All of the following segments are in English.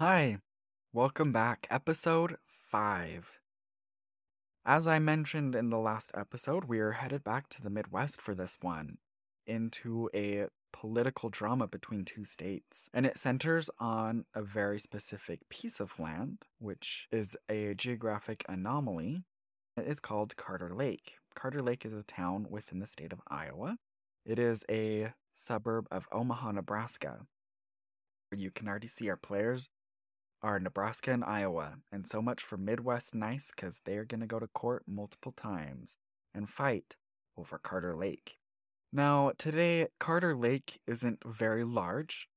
Hi, welcome back. Episode 5. As I mentioned in the last episode, we are headed back to the Midwest for this one, into a political drama between two states. And it centers on a very specific piece of land, which is a geographic anomaly. It is called Carter Lake. Carter Lake is a town within the state of Iowa. It is a suburb of Omaha, Nebraska. You can already see our players are Nebraska and Iowa, and so much for Midwest Nice because they're going to go to court multiple times and fight over Carter Lake. Now, today, Carter Lake isn't very large.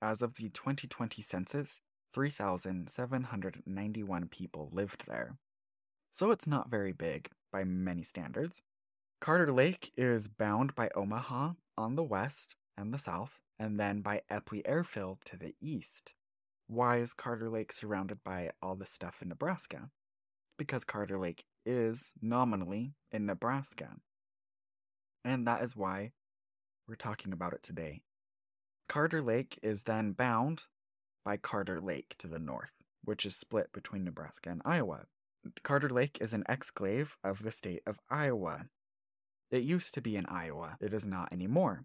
As of the 2020 census, 3,791 people lived there. So it's not very big by many standards. Carter Lake is bound by Omaha on the west and the south, and then by Eppley Airfield to the east. Why is Carter Lake surrounded by all this stuff in Nebraska? Because Carter Lake is nominally in Nebraska. And that is why we're talking about it today. Carter Lake is then bound by Carter Lake to the north, which is split between Nebraska and Iowa. Carter Lake is an exclave of the state of Iowa. It used to be in Iowa, it is not anymore,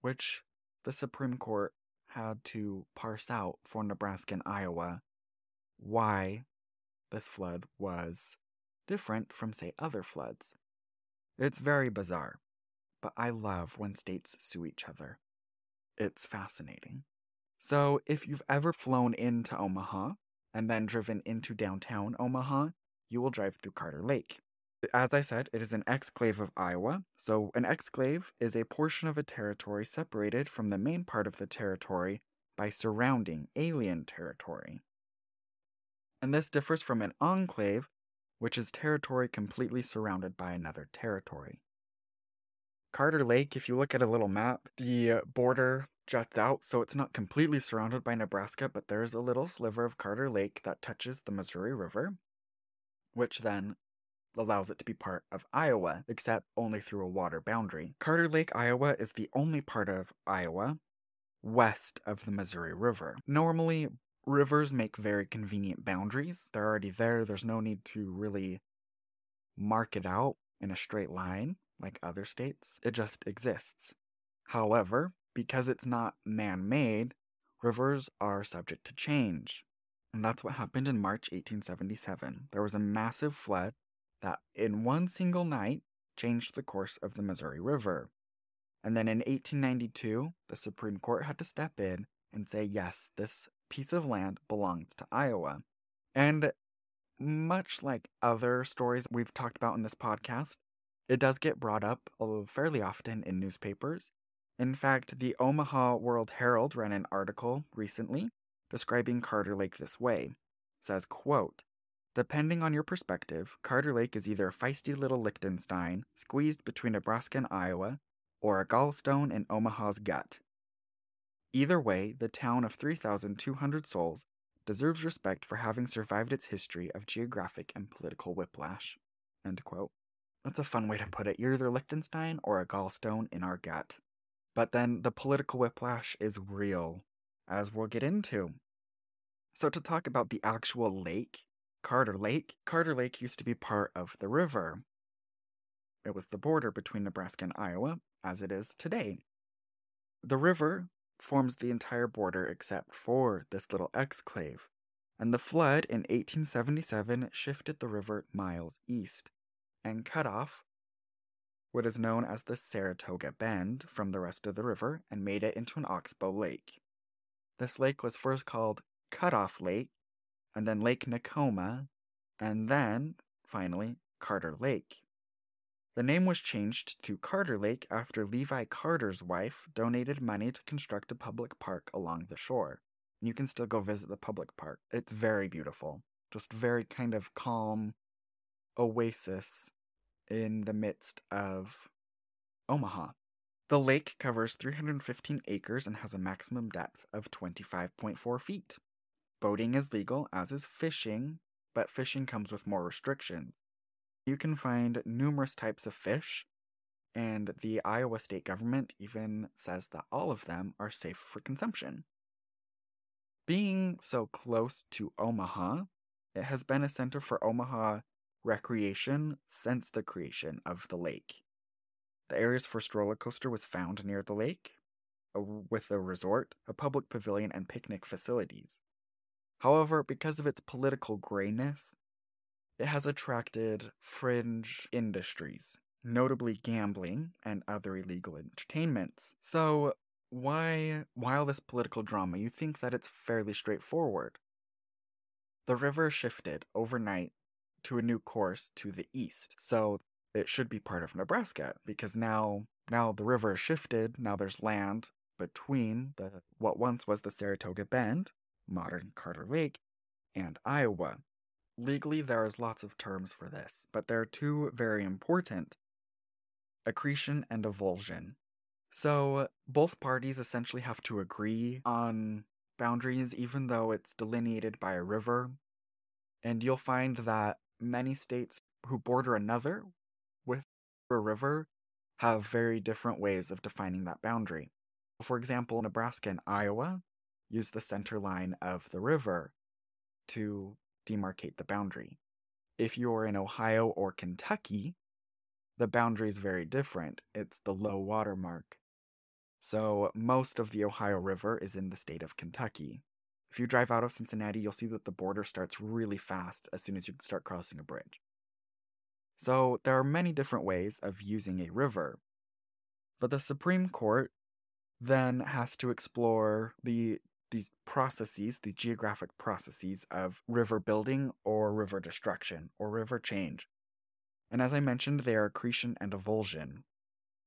which the Supreme Court had to parse out for Nebraska and Iowa why this flood was different from, say, other floods. It's very bizarre, but I love when states sue each other. It's fascinating. So, if you've ever flown into Omaha and then driven into downtown Omaha, you will drive through Carter Lake. As I said, it is an exclave of Iowa. So, an exclave is a portion of a territory separated from the main part of the territory by surrounding alien territory. And this differs from an enclave, which is territory completely surrounded by another territory. Carter Lake, if you look at a little map, the border juts out, so it's not completely surrounded by Nebraska, but there's a little sliver of Carter Lake that touches the Missouri River, which then allows it to be part of Iowa, except only through a water boundary. Carter Lake, Iowa is the only part of Iowa west of the Missouri River. Normally, rivers make very convenient boundaries. They're already there, there's no need to really mark it out in a straight line like other states. It just exists. However, because it's not man made, rivers are subject to change. And that's what happened in March 1877. There was a massive flood that, in one single night, changed the course of the Missouri River. And then in 1892, the Supreme Court had to step in and say, yes, this piece of land belongs to Iowa. And much like other stories we've talked about in this podcast, it does get brought up fairly often in newspapers. In fact, the Omaha World Herald ran an article recently describing Carter Lake this way. It says, quote, Depending on your perspective, Carter Lake is either a feisty little Liechtenstein squeezed between Nebraska and Iowa, or a gallstone in Omaha's gut. Either way, the town of 3,200 souls deserves respect for having survived its history of geographic and political whiplash. That's a fun way to put it. You're either Liechtenstein or a gallstone in our gut. But then the political whiplash is real, as we'll get into. So, to talk about the actual lake, Carter Lake, Carter Lake used to be part of the river. It was the border between Nebraska and Iowa, as it is today. The river forms the entire border except for this little exclave, and the flood in 1877 shifted the river miles east and cut off what is known as the Saratoga Bend from the rest of the river and made it into an oxbow lake. This lake was first called Cutoff Lake, and then Lake Nakoma, and then, finally, Carter Lake. The name was changed to Carter Lake after Levi Carter's wife donated money to construct a public park along the shore. You can still go visit the public park. It's very beautiful. Just very kind of calm oasis in the midst of Omaha. The lake covers 315 acres and has a maximum depth of 25.4 feet. Boating is legal, as is fishing, but fishing comes with more restrictions. You can find numerous types of fish, and the Iowa state government even says that all of them are safe for consumption. Being so close to Omaha, it has been a center for Omaha recreation since the creation of the lake. The area's first roller coaster was found near the lake, uh, with a resort, a public pavilion, and picnic facilities. However, because of its political grayness, it has attracted fringe industries, notably gambling and other illegal entertainments. So, why, while this political drama, you think that it's fairly straightforward? The river shifted overnight to a new course to the east, so it should be part of Nebraska because now now the river shifted. Now there's land between the what once was the Saratoga Bend, modern Carter Lake, and Iowa. Legally, there is lots of terms for this, but there are two very important accretion and avulsion. So, both parties essentially have to agree on boundaries, even though it's delineated by a river. And you'll find that many states who border another with a river have very different ways of defining that boundary. For example, Nebraska and Iowa use the center line of the river to demarcate the boundary. If you're in Ohio or Kentucky, the boundary is very different. It's the low water mark. So, most of the Ohio River is in the state of Kentucky. If you drive out of Cincinnati, you'll see that the border starts really fast as soon as you start crossing a bridge. So, there are many different ways of using a river. But the Supreme Court then has to explore the these processes, the geographic processes of river building or river destruction or river change. And as I mentioned, they are accretion and avulsion.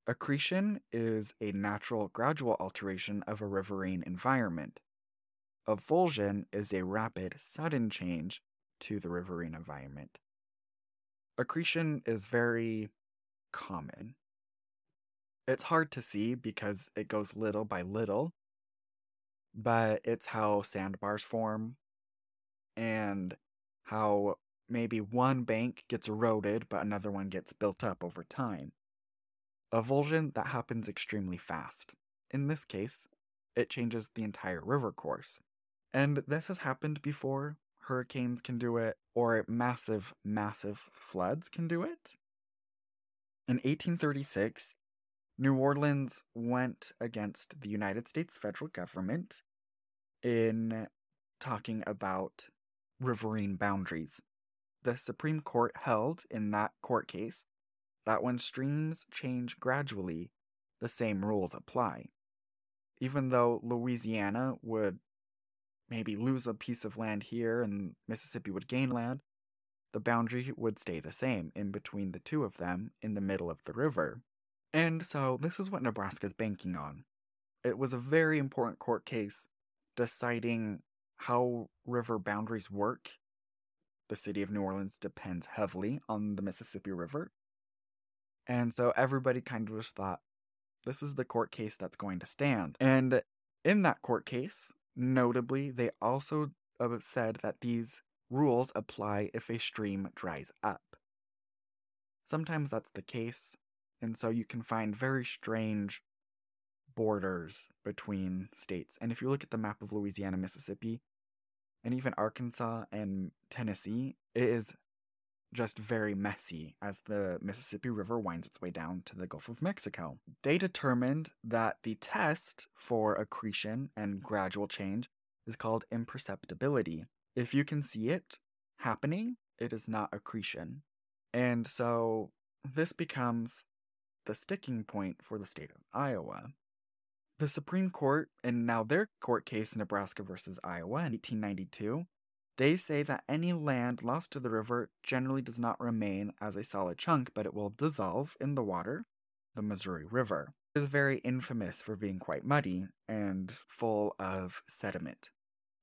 Accretion is a natural, gradual alteration of a riverine environment. Avulsion is a rapid, sudden change to the riverine environment. Accretion is very common. It's hard to see because it goes little by little, but it's how sandbars form and how maybe one bank gets eroded, but another one gets built up over time. Avulsion that happens extremely fast. In this case, it changes the entire river course. And this has happened before. Hurricanes can do it, or massive, massive floods can do it. In 1836, New Orleans went against the United States federal government in talking about riverine boundaries the Supreme Court held in that court case that when streams change gradually, the same rules apply. Even though Louisiana would maybe lose a piece of land here and Mississippi would gain land, the boundary would stay the same in between the two of them in the middle of the river. And so this is what Nebraska is banking on. It was a very important court case deciding how river boundaries work the city of New Orleans depends heavily on the Mississippi River. And so everybody kind of just thought, this is the court case that's going to stand. And in that court case, notably, they also uh, said that these rules apply if a stream dries up. Sometimes that's the case, and so you can find very strange borders between states. And if you look at the map of Louisiana, Mississippi, and even Arkansas and Tennessee, it is just very messy as the Mississippi River winds its way down to the Gulf of Mexico. They determined that the test for accretion and gradual change is called imperceptibility. If you can see it happening, it is not accretion. And so this becomes the sticking point for the state of Iowa. The Supreme Court, in now their court case, Nebraska versus Iowa in 1892, they say that any land lost to the river generally does not remain as a solid chunk, but it will dissolve in the water, the Missouri River. Is very infamous for being quite muddy and full of sediment.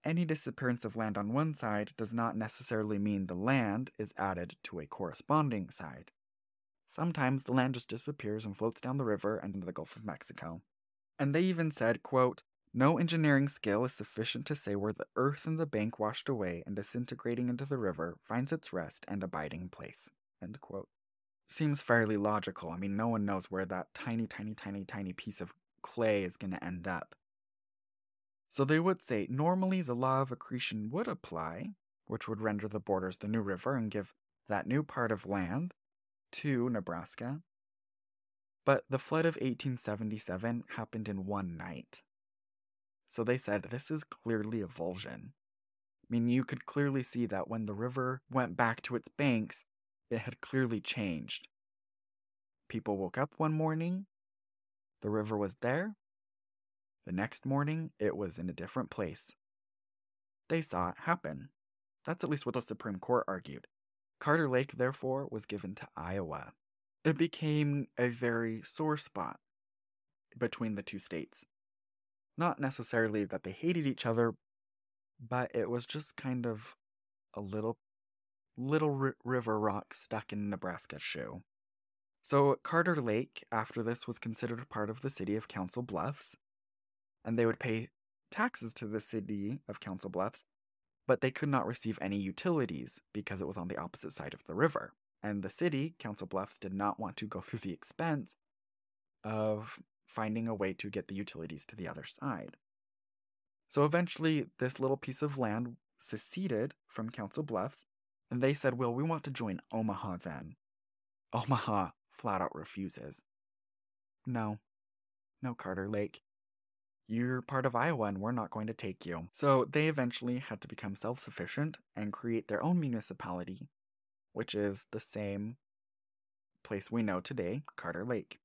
Any disappearance of land on one side does not necessarily mean the land is added to a corresponding side. Sometimes the land just disappears and floats down the river and into the Gulf of Mexico. And they even said, quote, no engineering skill is sufficient to say where the earth in the bank washed away and disintegrating into the river finds its rest and abiding place. End quote. Seems fairly logical. I mean, no one knows where that tiny, tiny, tiny, tiny piece of clay is going to end up. So they would say normally the law of accretion would apply, which would render the borders the new river and give that new part of land to Nebraska. But the flood of 1877 happened in one night. So they said this is clearly avulsion. I mean, you could clearly see that when the river went back to its banks, it had clearly changed. People woke up one morning, the river was there. The next morning, it was in a different place. They saw it happen. That's at least what the Supreme Court argued. Carter Lake, therefore, was given to Iowa. It became a very sore spot between the two states. Not necessarily that they hated each other, but it was just kind of a little little r- river rock stuck in Nebraska's shoe. So Carter Lake after this was considered part of the city of Council Bluffs, and they would pay taxes to the city of Council Bluffs, but they could not receive any utilities because it was on the opposite side of the river. And the city, Council Bluffs, did not want to go through the expense of finding a way to get the utilities to the other side. So eventually, this little piece of land seceded from Council Bluffs, and they said, Well, we want to join Omaha then. Omaha flat out refuses. No, no, Carter Lake. You're part of Iowa and we're not going to take you. So they eventually had to become self sufficient and create their own municipality, which is the same place we know today, Carter Lake.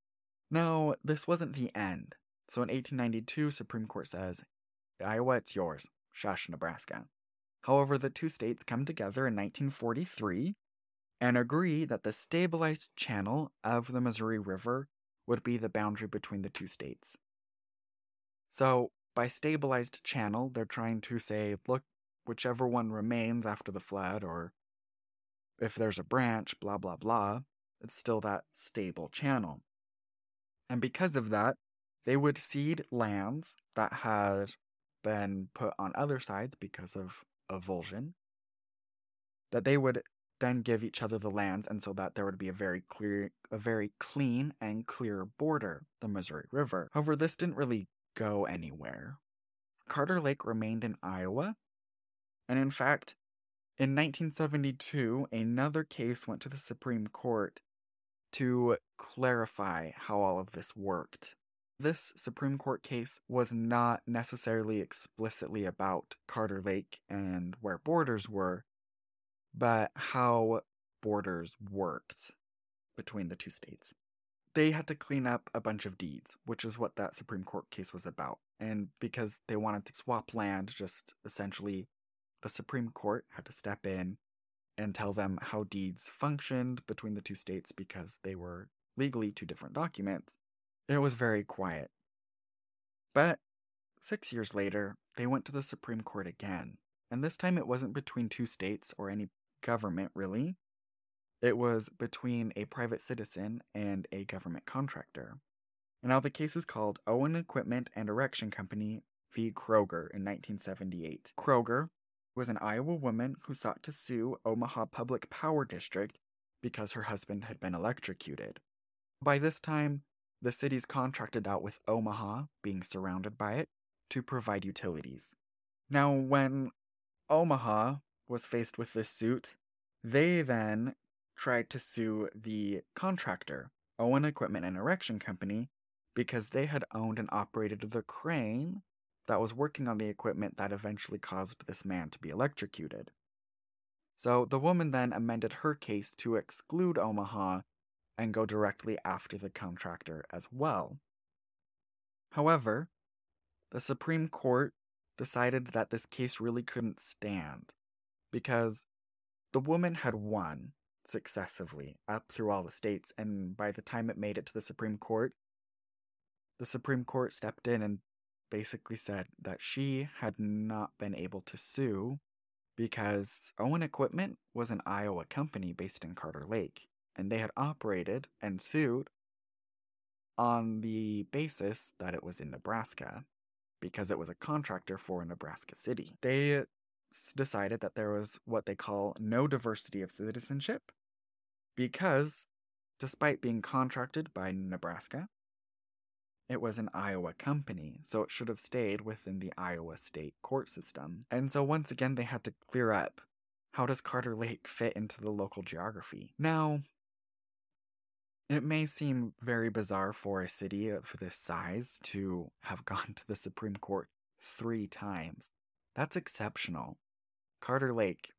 Now, this wasn't the end. So in 1892, Supreme Court says, Iowa, it's yours. Shush, Nebraska. However, the two states come together in 1943 and agree that the stabilized channel of the Missouri River would be the boundary between the two states. So, by stabilized channel, they're trying to say, look, whichever one remains after the flood, or if there's a branch, blah, blah, blah, it's still that stable channel. And because of that, they would cede lands that had been put on other sides because of avulsion, that they would then give each other the lands and so that there would be a very clear a very clean and clear border the missouri river however this didn't really go anywhere. Carter lake remained in iowa. And in fact in 1972 another case went to the supreme court to clarify how all of this worked. This Supreme Court case was not necessarily explicitly about Carter Lake and where borders were, but how borders worked between the two states. They had to clean up a bunch of deeds, which is what that Supreme Court case was about. And because they wanted to swap land, just essentially the Supreme Court had to step in and tell them how deeds functioned between the two states because they were legally two different documents. It was very quiet. But six years later, they went to the Supreme Court again. And this time it wasn't between two states or any government, really. It was between a private citizen and a government contractor. And now the case is called Owen Equipment and Erection Company v. Kroger in 1978. Kroger was an Iowa woman who sought to sue Omaha Public Power District because her husband had been electrocuted. By this time, the city's contracted out with Omaha, being surrounded by it, to provide utilities. Now, when Omaha was faced with this suit, they then tried to sue the contractor, Owen Equipment and Erection Company, because they had owned and operated the crane that was working on the equipment that eventually caused this man to be electrocuted. So the woman then amended her case to exclude Omaha and go directly after the contractor as well. However, the Supreme Court decided that this case really couldn't stand because the woman had won successively up through all the states, and by the time it made it to the Supreme Court, the Supreme Court stepped in and basically said that she had not been able to sue because Owen Equipment was an Iowa company based in Carter Lake, and they had operated and sued on the basis that it was in Nebraska because it was a contractor for Nebraska city. They decided that there was what they call no diversity of citizenship because, despite being contracted by Nebraska, it was an Iowa company, so it should have stayed within the Iowa state court system. And so once again, they had to clear up how does Carter Lake fit into the local geography? Now, it may seem very bizarre for a city of this size to have gone to the Supreme Court three times. That's exceptional. Carter Lake,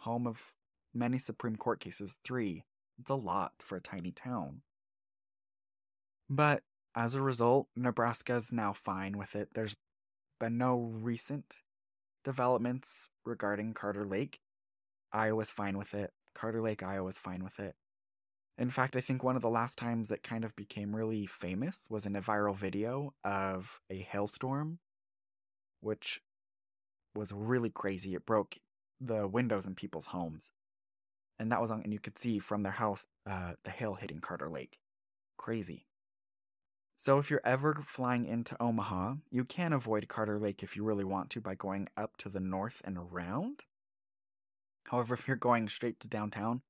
home of many Supreme Court cases, three. It's a lot for a tiny town. But as a result, Nebraska is now fine with it. There's been no recent developments regarding Carter Lake. Iowa's fine with it. Carter Lake, Iowa's fine with it. In fact, I think one of the last times it kind of became really famous was in a viral video of a hailstorm, which was really crazy. It broke the windows in people's homes. And that was on, and you could see from their house uh, the hail hitting Carter Lake. Crazy. So if you're ever flying into Omaha, you can avoid Carter Lake if you really want to by going up to the north and around. However, if you're going straight to downtown,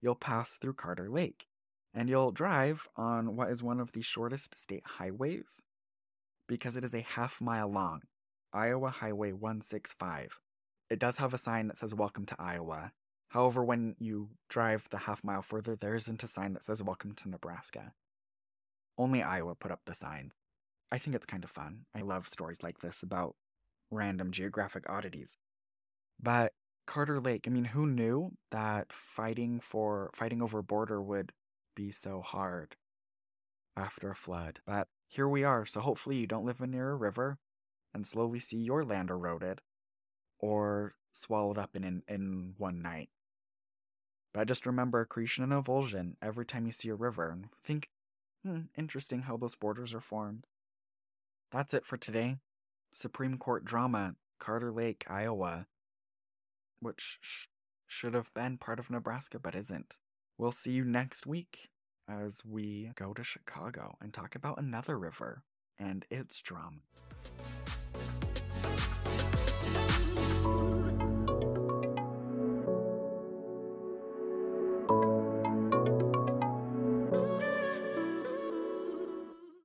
you'll pass through Carter Lake and you'll drive on what is one of the shortest state highways because it is a half mile long Iowa Highway 165. It does have a sign that says Welcome to Iowa. However, when you drive the half mile further, there isn't a sign that says Welcome to Nebraska. Only Iowa put up the signs. I think it's kind of fun. I love stories like this about random geographic oddities. But Carter Lake, I mean, who knew that fighting for fighting over a border would be so hard after a flood? But here we are, so hopefully you don't live near a river and slowly see your land eroded or swallowed up in, in, in one night. But I just remember accretion and avulsion every time you see a river and think, hmm, interesting how those borders are formed. That's it for today. Supreme Court drama, Carter Lake, Iowa which sh- should have been part of Nebraska but isn't. We'll see you next week as we go to Chicago and talk about another river and its drama.